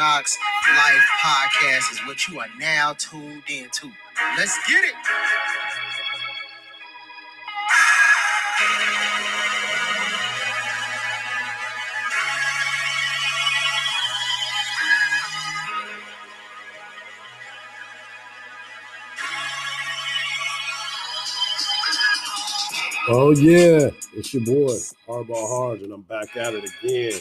Knox Life podcast is what you are now tuned into. Let's get it. Oh yeah, it's your boy Hardball Hard, and I'm back at it again.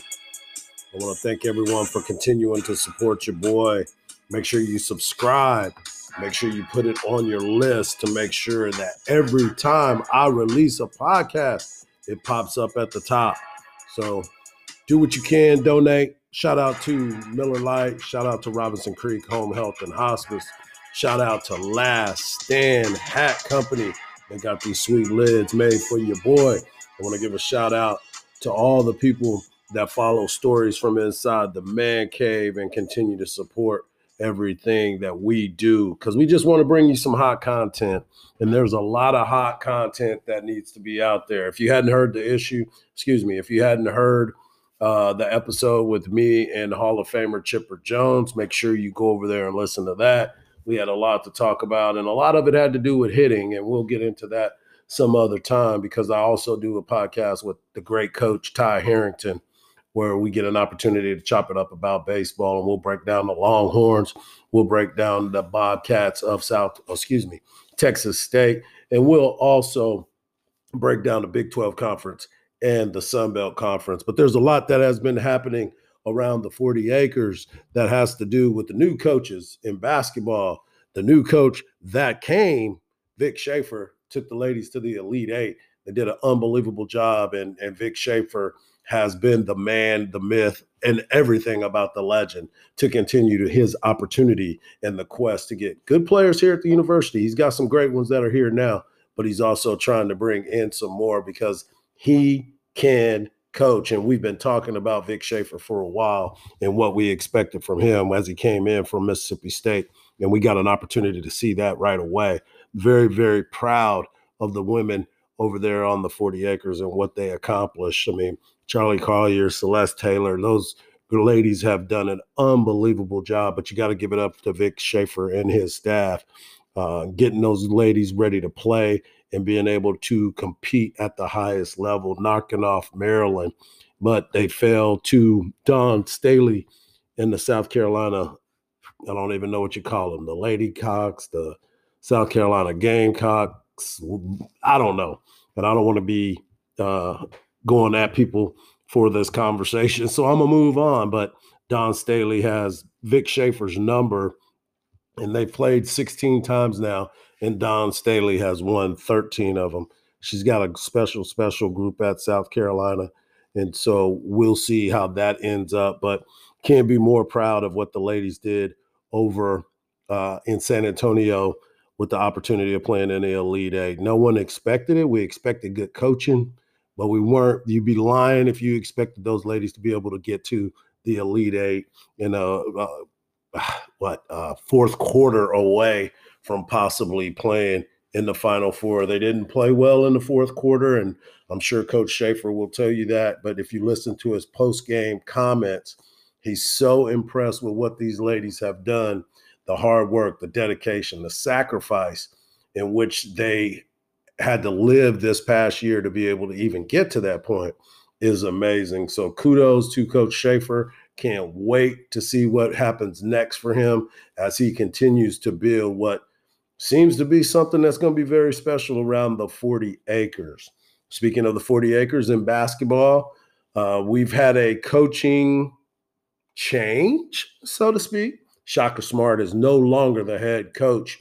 I want to thank everyone for continuing to support your boy. Make sure you subscribe. Make sure you put it on your list to make sure that every time I release a podcast, it pops up at the top. So do what you can, donate. Shout out to Miller Lite. Shout out to Robinson Creek Home Health and Hospice. Shout out to Last Stand Hat Company. They got these sweet lids made for your boy. I want to give a shout out to all the people that follow stories from inside the man cave and continue to support everything that we do. Because we just want to bring you some hot content and there's a lot of hot content that needs to be out there. If you hadn't heard the issue excuse me if you hadn't heard uh, the episode with me and hall of famer chipper jones make sure you go over there and listen to that. We had a lot to talk about and a lot of it had to do with hitting and we'll get into that some other time because i also do a podcast with the great coach ty harrington where we get an opportunity to chop it up about baseball and we'll break down the Longhorns, we'll break down the Bobcats of South, oh, excuse me, Texas State, and we'll also break down the Big 12 Conference and the Sun Belt Conference. But there's a lot that has been happening around the 40 acres that has to do with the new coaches in basketball. The new coach that came, Vic Schaefer, took the ladies to the Elite Eight. They did an unbelievable job, and, and Vic Schaefer – has been the man, the myth, and everything about the legend to continue to his opportunity and the quest to get good players here at the university. He's got some great ones that are here now, but he's also trying to bring in some more because he can coach. And we've been talking about Vic Schaefer for a while and what we expected from him as he came in from Mississippi State. And we got an opportunity to see that right away. Very, very proud of the women over there on the 40 acres and what they accomplished. I mean, Charli Collier, Celeste Taylor, those ladies have done an unbelievable job, but you got to give it up to Vic Schaefer and his staff, uh, getting those ladies ready to play and being able to compete at the highest level, knocking off Maryland. But they fell to Dawn Staley in the South Carolina. I don't even know what you call them, the Lady Cocks, the South Carolina Gamecocks. I don't know, but I don't want to be uh, going at people for this conversation. So I'm gonna move on. But Dawn Staley has Vic Schaefer's number, and they played 16 times now, and Dawn Staley has won 13 of them. She's got a special, special group at South Carolina. And so we'll see how that ends up. But can't be more proud of what the ladies did over uh, in San Antonio with the opportunity of playing in the Elite Eight. No one expected it. We expected good coaching but we weren't. You'd be lying if you expected those ladies to be able to get to the Elite Eight in a uh, what uh, fourth quarter away from possibly playing in the Final Four. They didn't play well in the fourth quarter, and I'm sure Coach Schaefer will tell you that. But if you listen to his post game comments, he's so impressed with what these ladies have done, the hard work, the dedication, the sacrifice in which they had to live this past year to be able to even get to that point is amazing. So kudos to Coach Schaefer. Can't wait to see what happens next for him as he continues to build what seems to be something that's going to be very special around the 40 acres. Speaking of the 40 acres in basketball, uh, we've had a coaching change, so to speak. Shaka Smart is no longer the head coach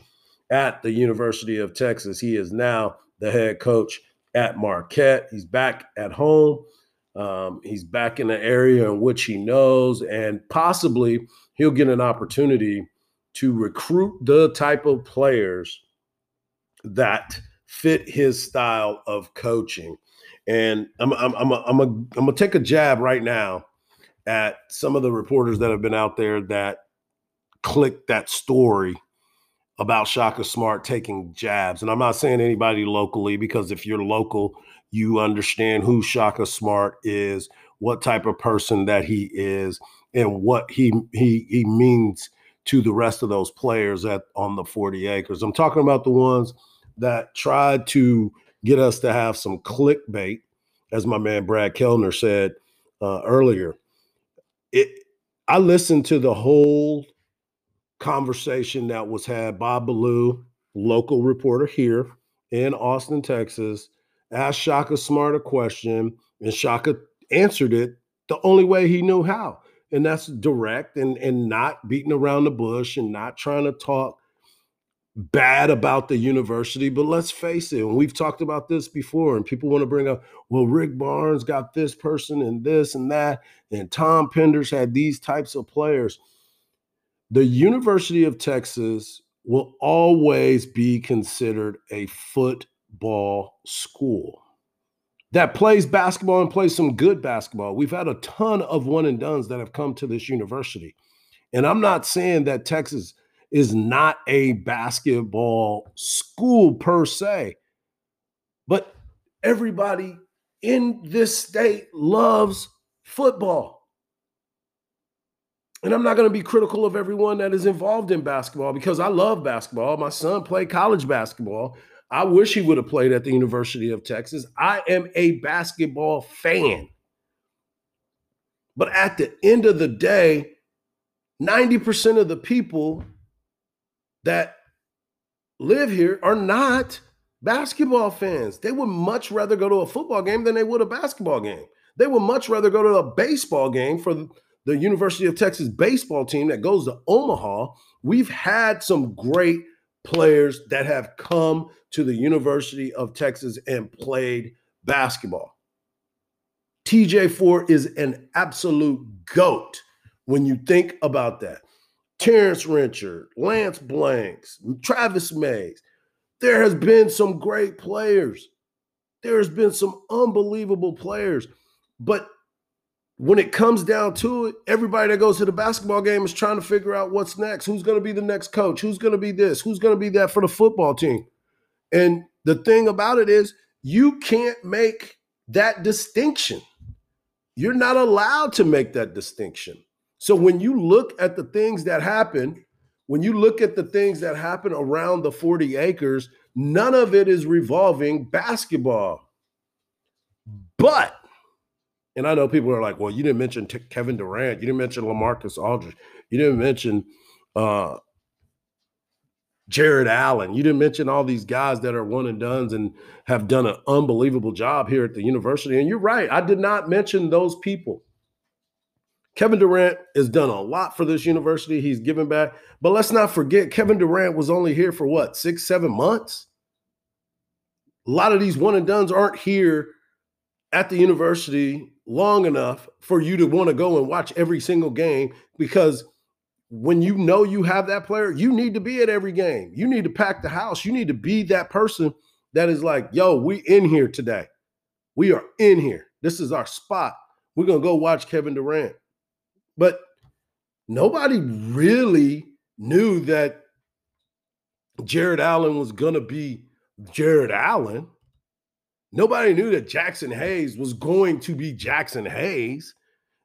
at the University of Texas. He is now the head coach at Marquette. He's back at home. Um, he's back in the area in which he knows, and possibly he'll get an opportunity to recruit the type of players that fit his style of coaching. And I'm I'm I'm a, I'm a, I'm gonna take a jab right now at some of the reporters that have been out there that clicked that story about Shaka Smart taking jabs. And I'm not saying anybody locally because if you're local, you understand who Shaka Smart is, what type of person that he is, and what he he he means to the rest of those players at on the 40 acres. I'm talking about the ones that tried to get us to have some clickbait, as my man Brad Kellner said uh, earlier. It I listened to the whole conversation that was had. Bob Ballou, local reporter here in Austin, Texas, asked Shaka Smart a question, and Shaka answered it the only way he knew how. And that's direct and, and not beating around the bush and not trying to talk bad about the university. But let's face it, and we've talked about this before, and people want to bring up, well, Rick Barnes got this person and this and that, and Tom Penders had these types of players. The University of Texas will always be considered a football school that plays basketball and plays some good basketball. We've had a ton of one and dones that have come to this university. And I'm not saying that Texas is not a basketball school per se, but everybody in this state loves football. And I'm not going to be critical of everyone that is involved in basketball because I love basketball. My son played college basketball. I wish he would have played at the University of Texas. I am a basketball fan. But at the end of the day, 90% of the people that live here are not basketball fans. They would much rather go to a football game than they would a basketball game. They would much rather go to a baseball game for the University of Texas baseball team that goes to Omaha. We've had some great players that have come to the University of Texas and played basketball. TJ Ford is an absolute goat when you think about that. Terrence Rencher, Lance Blanks, Travis Mays. There has been some great players. There has been some unbelievable players. But when it comes down to it, everybody that goes to the basketball game is trying to figure out what's next. Who's going to be the next coach? Who's going to be this? Who's going to be that for the football team? And the thing about it is, you can't make that distinction. You're not allowed to make that distinction. So when you look at the things that happen, when you look at the things that happen around the 40 acres, none of it is revolving basketball. But and I know people are like, well, you didn't mention T- Kevin Durant, you didn't mention LaMarcus Aldridge, you didn't mention uh, Jarrett Allen, you didn't mention all these guys that are one and duns and have done an unbelievable job here at the university. And you're right, I did not mention those people. Kevin Durant has done a lot for this university. He's given back. But let's not forget, Kevin Durant was only here for what, six, seven months? A lot of these one and duns aren't here at the university long enough for you to want to go and watch every single game because when you know you have that player, you need to be at every game. You need to pack the house. You need to be that person that is like, yo, we in here today. We are in here. This is our spot. We're going to go watch Kevin Durant. But nobody really knew that Jarrett Allen was going to be Jarrett Allen. Nobody knew that Jaxson Hayes was going to be Jaxson Hayes.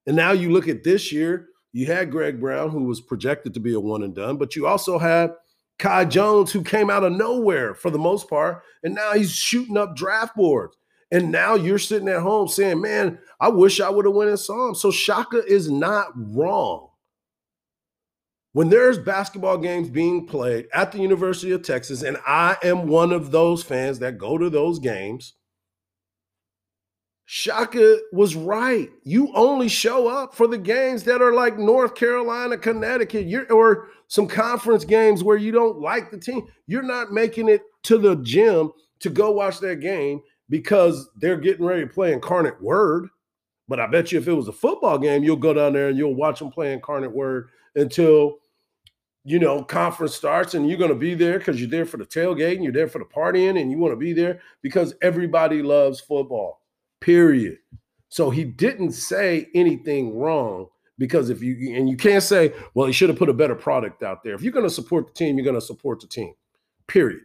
And now you look at this year, you had Greg Brown, who was projected to be a one and done, but you also had Kai Jones, who came out of nowhere for the most part. And now he's shooting up draft boards. And now you're sitting at home saying, man, I wish I would have went and saw him. So Shaka is not wrong. When there's basketball games being played at the University of Texas, and I am one of those fans that go to those games, Shaka was right. You only show up for the games that are like North Carolina, Connecticut, You're, or some conference games where you don't like the team. You're not making it to the gym to go watch that game because they're getting ready to play Incarnate Word. But I bet you if it was a football game, you'll go down there and you'll watch them play Incarnate Word until you know conference starts and you're going to be there because you're there for the tailgate and you're there for the partying and you want to be there because everybody loves football period. So he didn't say anything wrong because if you and you can't say, well, he should have put a better product out there. If you're going to support the team, you're going to support the team. Period.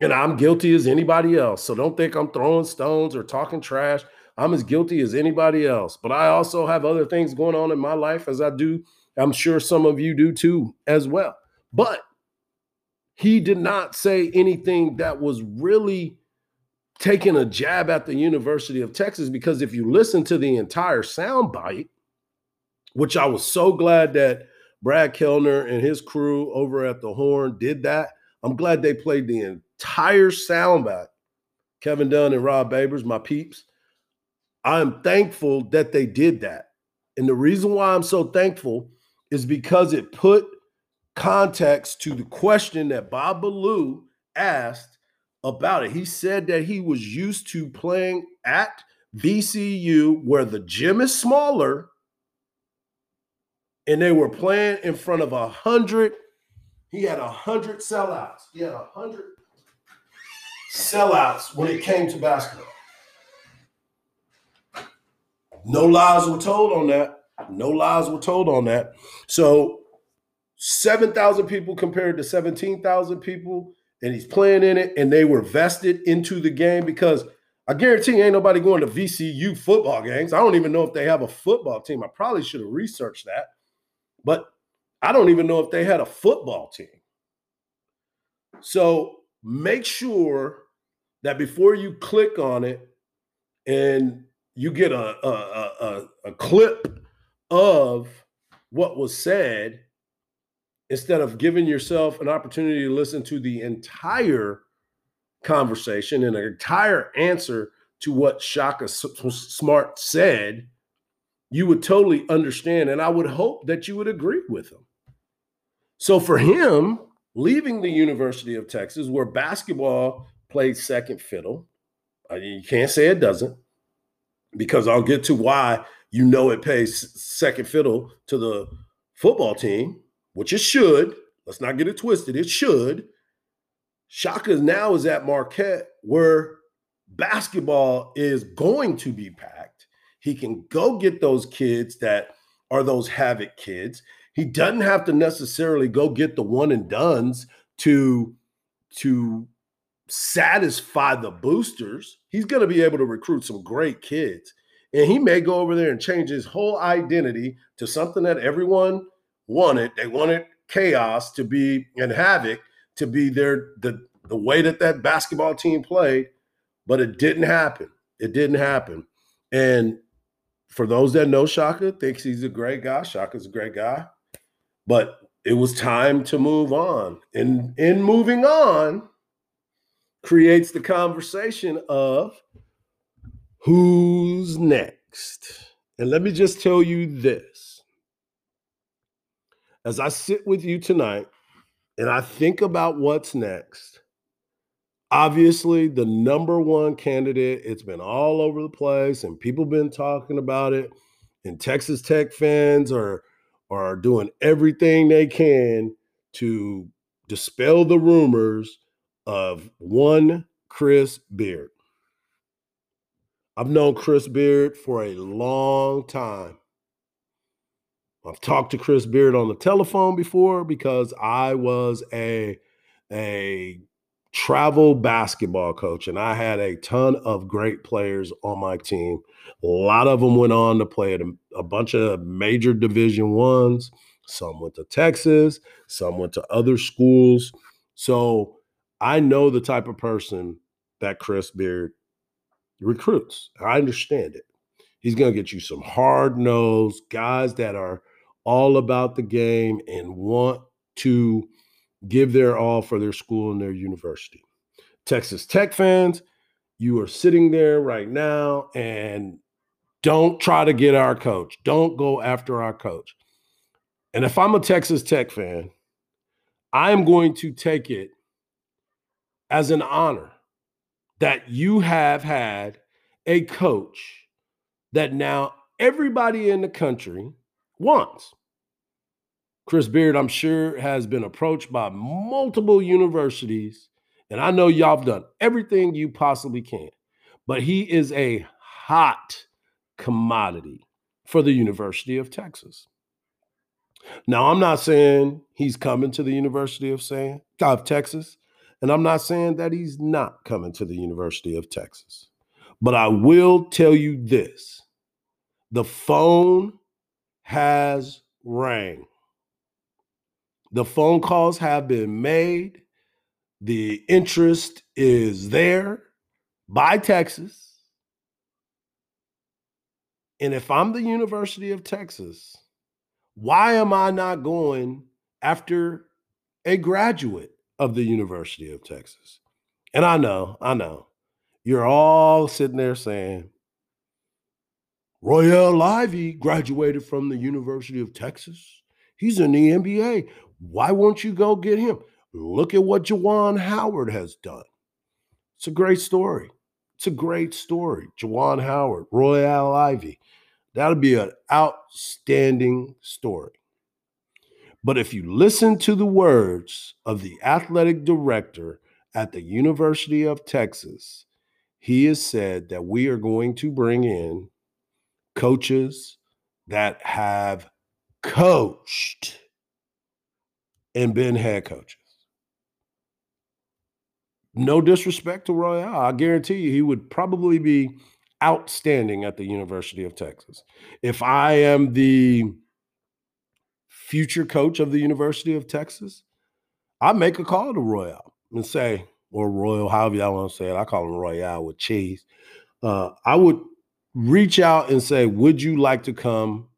And I'm guilty as anybody else. So don't think I'm throwing stones or talking trash. I'm as guilty as anybody else. But I also have other things going on in my life, as I do. I'm sure some of you do too, as well. But he did not say anything that was really taking a jab at the University of Texas because if you listen to the entire soundbite, which I was so glad that Brad Kellner and his crew over at the Horn did that. I'm glad they played the entire soundbite. Kevin Dunn and Rob Babers, my peeps. I'm thankful that they did that. And the reason why I'm so thankful is because it put context to the question that Bob Ballou asked about it. He said that he was used to playing at VCU where the gym is smaller and they were playing in front of a hundred. He had a hundred sellouts. He had a hundred sellouts when it came to basketball. No lies were told on that. No lies were told on that. So 7,000 people compared to 17,000 people, and he's playing in it, and they were vested into the game because I guarantee ain't nobody going to VCU football games. I don't even know if they have a football team. I probably should have researched that. But I don't even know if they had a football team. So make sure that before you click on it and you get a, a, a, a clip of what was said, instead of giving yourself an opportunity to listen to the entire conversation and an entire answer to what Shaka Smart said, you would totally understand. And I would hope that you would agree with him. So for him, leaving the University of Texas, where basketball plays second fiddle, you can't say it doesn't, because I'll get to why you know it pays second fiddle to the football team, which it should. Let's not get it twisted. It should. Shaka now is at Marquette, where basketball is going to be packed he can go get those kids that are those havoc kids. He doesn't have to necessarily go get the one and duns to to satisfy the boosters. He's going to be able to recruit some great kids. And he may go over there and change his whole identity to something that everyone wanted. They wanted chaos to be and havoc to be their the the way that that basketball team played, but it didn't happen. It didn't happen. And for those that know Shaka, thinks he's a great guy. Shaka's a great guy. But it was time to move on. And in moving on, creates the conversation of who's next. And let me just tell you this. As I sit with you tonight and I think about what's next, obviously the number one candidate it's been all over the place and people been talking about it and texas tech fans are are doing everything they can to dispel the rumors of one chris beard. I've known chris beard for a long time i've talked to chris beard on the telephone before because i was a a travel basketball coach, and I had a ton of great players on my team. A lot of them went on to play at a, a bunch of major Division ones. Some went to Texas, some went to other schools. So I know the type of person that Chris Beard recruits. I understand it. He's going to get you some hard nosed guys that are all about the game and want to give their all for their school and their university. Texas Tech fans, you are sitting there right now and don't try to get our coach. Don't go after our coach. And if I'm a Texas Tech fan, I'm going to take it as an honor that you have had a coach that now everybody in the country wants. Chris Beard, I'm sure, has been approached by multiple universities, and I know y'all have done everything you possibly can, but he is a hot commodity for the University of Texas. Now, I'm not saying he's coming to the University of, saying, of Texas, and I'm not saying that he's not coming to the University of Texas. But I will tell you this the phone has rang. The phone calls have been made. The interest is there by Texas. And if I'm the University of Texas, why am I not going after a graduate of the University of Texas? And I know, I know, you're all sitting there saying, Royale Ivey graduated from the University of Texas. He's in the NBA. Why won't you go get him? Look at what Juwan Howard has done. It's a great story. It's a great story. Juwan Howard, Royale Ivey. That'll be an outstanding story. But if you listen to the words of the athletic director at the University of Texas, he has said that we are going to bring in coaches that have coached and been head coaches. No disrespect to Royale. I guarantee you he would probably be outstanding at the University of Texas. If I am the future coach of the University of Texas, I make a call to Royale and say, or Royal, however y'all want to say it. I call him Royale with cheese. Uh, I would reach out and say, Would you like to come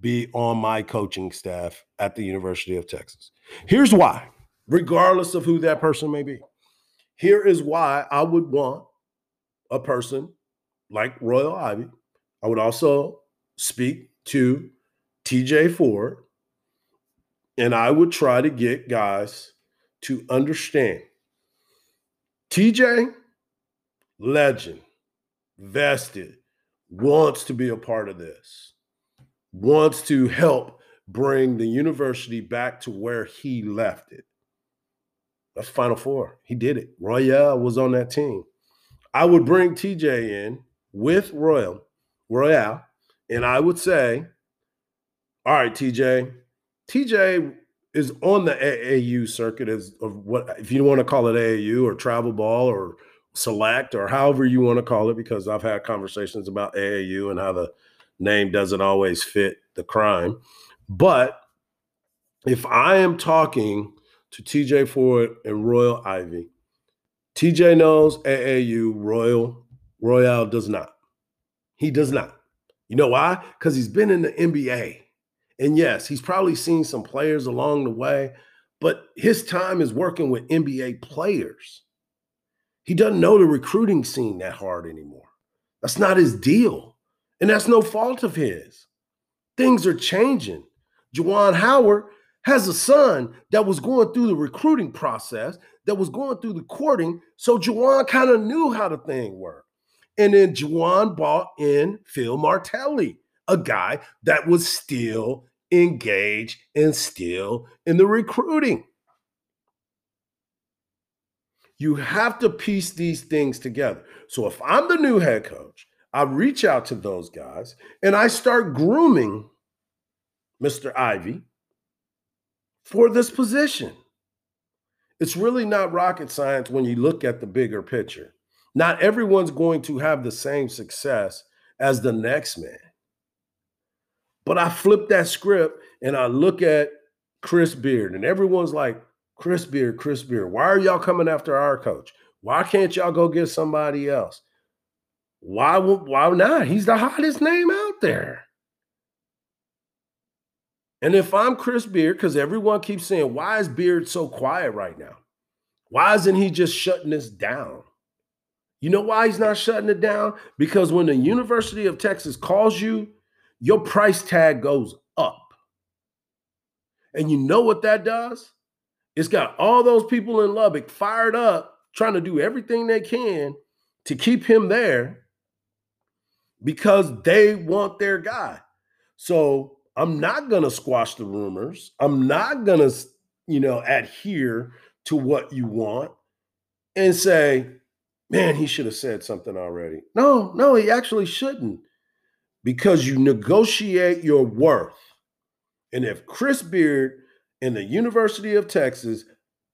be on my coaching staff at the University of Texas? Here's why, regardless of who that person may be. Here is why I would want a person like Royal Ivey. I would also speak to TJ Ford, and I would try to get guys to understand TJ, legend, vested, wants to be a part of this, wants to help bring the university back to where he left it. That's Final Four. He did it. Royale was on that team. I would bring TJ in with Royal, Royale, and I would say, all right, TJ, TJ is on the AAU circuit as of what if you want to call it AAU or travel ball or select or however you want to call it, because I've had conversations about AAU and how the name doesn't always fit the crime. But if I am talking to TJ Ford and Royal Ivey, TJ knows AAU, Royal, Royale does not. He does not. You know why? Because he's been in the NBA. And yes, he's probably seen some players along the way, but his time is working with NBA players. He doesn't know the recruiting scene that hard anymore. That's not his deal. And that's no fault of his. Things are changing. Juwan Howard has a son that was going through the recruiting process, that was going through the courting. So Juwan kind of knew how the thing worked. And then Juwan bought in Phil Martelli, a guy that was still engaged and still in the recruiting. You have to piece these things together. So if I'm the new head coach, I reach out to those guys and I start grooming Mr. Ivey for this position. It's really not rocket science when you look at the bigger picture. Not everyone's going to have the same success as the next man. But I flip that script and I look at Chris Beard, and everyone's like, Chris Beard, Chris Beard, why are y'all coming after our coach? Why can't y'all go get somebody else? Why why not? He's the hottest name out there. And if I'm Chris Beard, because everyone keeps saying, why is Beard so quiet right now? Why isn't he just shutting this down? You know why he's not shutting it down? Because when the University of Texas calls you your price tag goes up. And you know what that does? It's got all those people in Lubbock fired up, trying to do everything they can to keep him there because they want their guy. So I'm not going to squash the rumors. I'm not going to, you know, adhere to what you want and say, man, he should have said something already. No, no, he actually shouldn't because you negotiate your worth. And if Chris Beard in the University of Texas,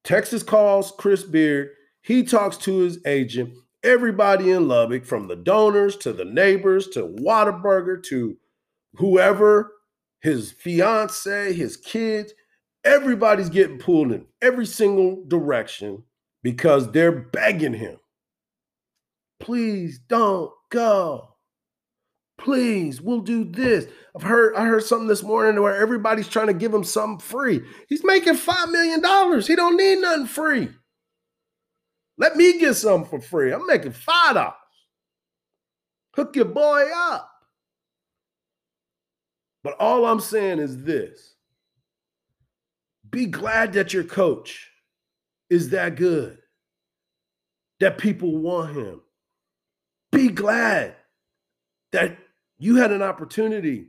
Texas calls Chris Beard, he talks to his agent, everybody in Lubbock, from the donors to the neighbors to Whataburger to whoever, his fiance, his kids, everybody's getting pulled in every single direction because they're begging him. Please don't go. Please, we'll do this. I've heard I heard something this morning where everybody's trying to give him something free. He's making five million dollars. He don't need nothing free. Let me get something for free. I'm making five dollars. Hook your boy up. But all I'm saying is this be glad that your coach is that good, that people want him. Be glad that you had an opportunity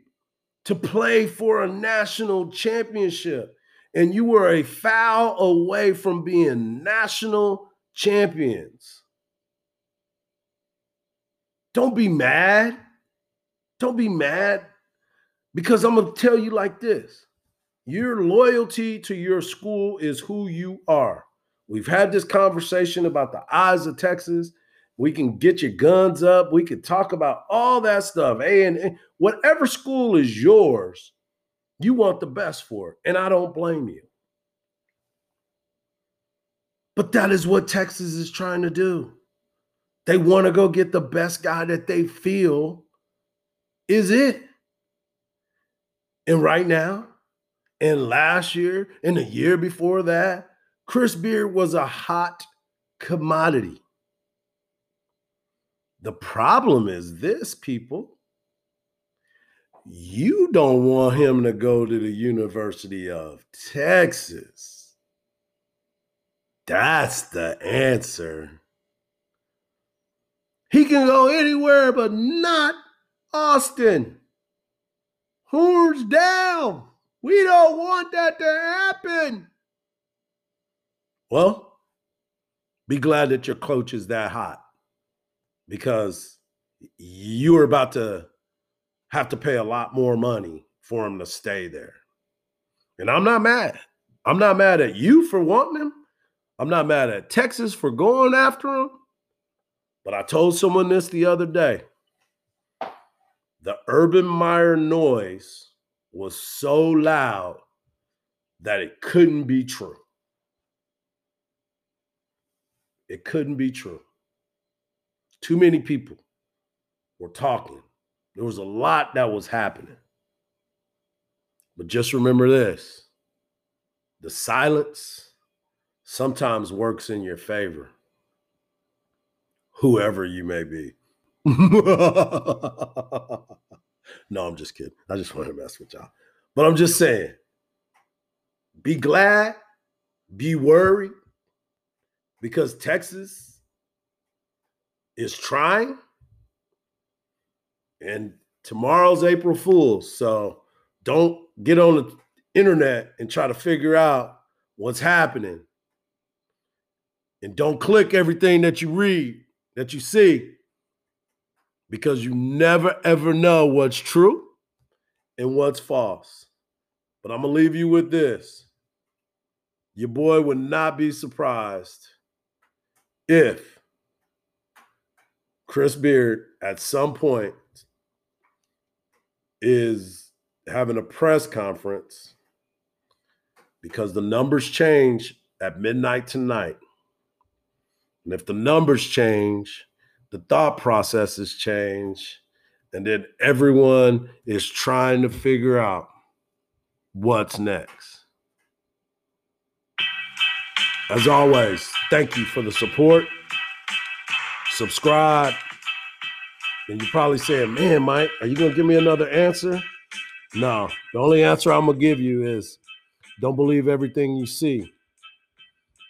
to play for a national championship and you were a foul away from being national champions. Don't be mad. Don't be mad because I'm going to tell you like this your loyalty to your school is who you are. We've had this conversation about the eyes of Texas. We can get your guns up. We can talk about all that stuff. And, and whatever school is yours, you want the best for it. And I don't blame you. But that is what Texas is trying to do. They want to go get the best guy that they feel is it. And right now, and last year, and the year before that, Chris Beard was a hot commodity. The problem is this, people. You don't want him to go to the University of Texas. That's the answer. He can go anywhere but not Austin. Horns down. We don't want that to happen. Well, be glad that your coach is that hot because you are about to have to pay a lot more money for him to stay there. And I'm not mad. I'm not mad at you for wanting him. I'm not mad at Texas for going after him. But I told someone this the other day. The Urban Meyer noise was so loud that it couldn't be true. It couldn't be true. Too many people were talking. There was a lot that was happening. But just remember this the silence sometimes works in your favor, whoever you may be. no, I'm just kidding. I just want to mess with y'all. But I'm just saying be glad, be worried, because Texas is trying. And tomorrow's April Fool's. So don't get on the internet and try to figure out what's happening. And don't click everything that you read, that you see, because you never ever know what's true and what's false. But I'm going to leave you with this. Your boy would not be surprised if Chris Beard at some point is having a press conference because the numbers change at midnight tonight. And if the numbers change, the thought processes change, and then everyone is trying to figure out what's next. As always, thank you for the support. Subscribe. And you're probably saying, man, Mike, are you going to give me another answer? No. The only answer I'm going to give you is don't believe everything you see.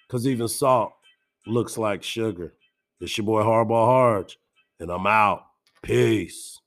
Because even salt looks like sugar. It's your boy Hardball Hardge, and I'm out. Peace.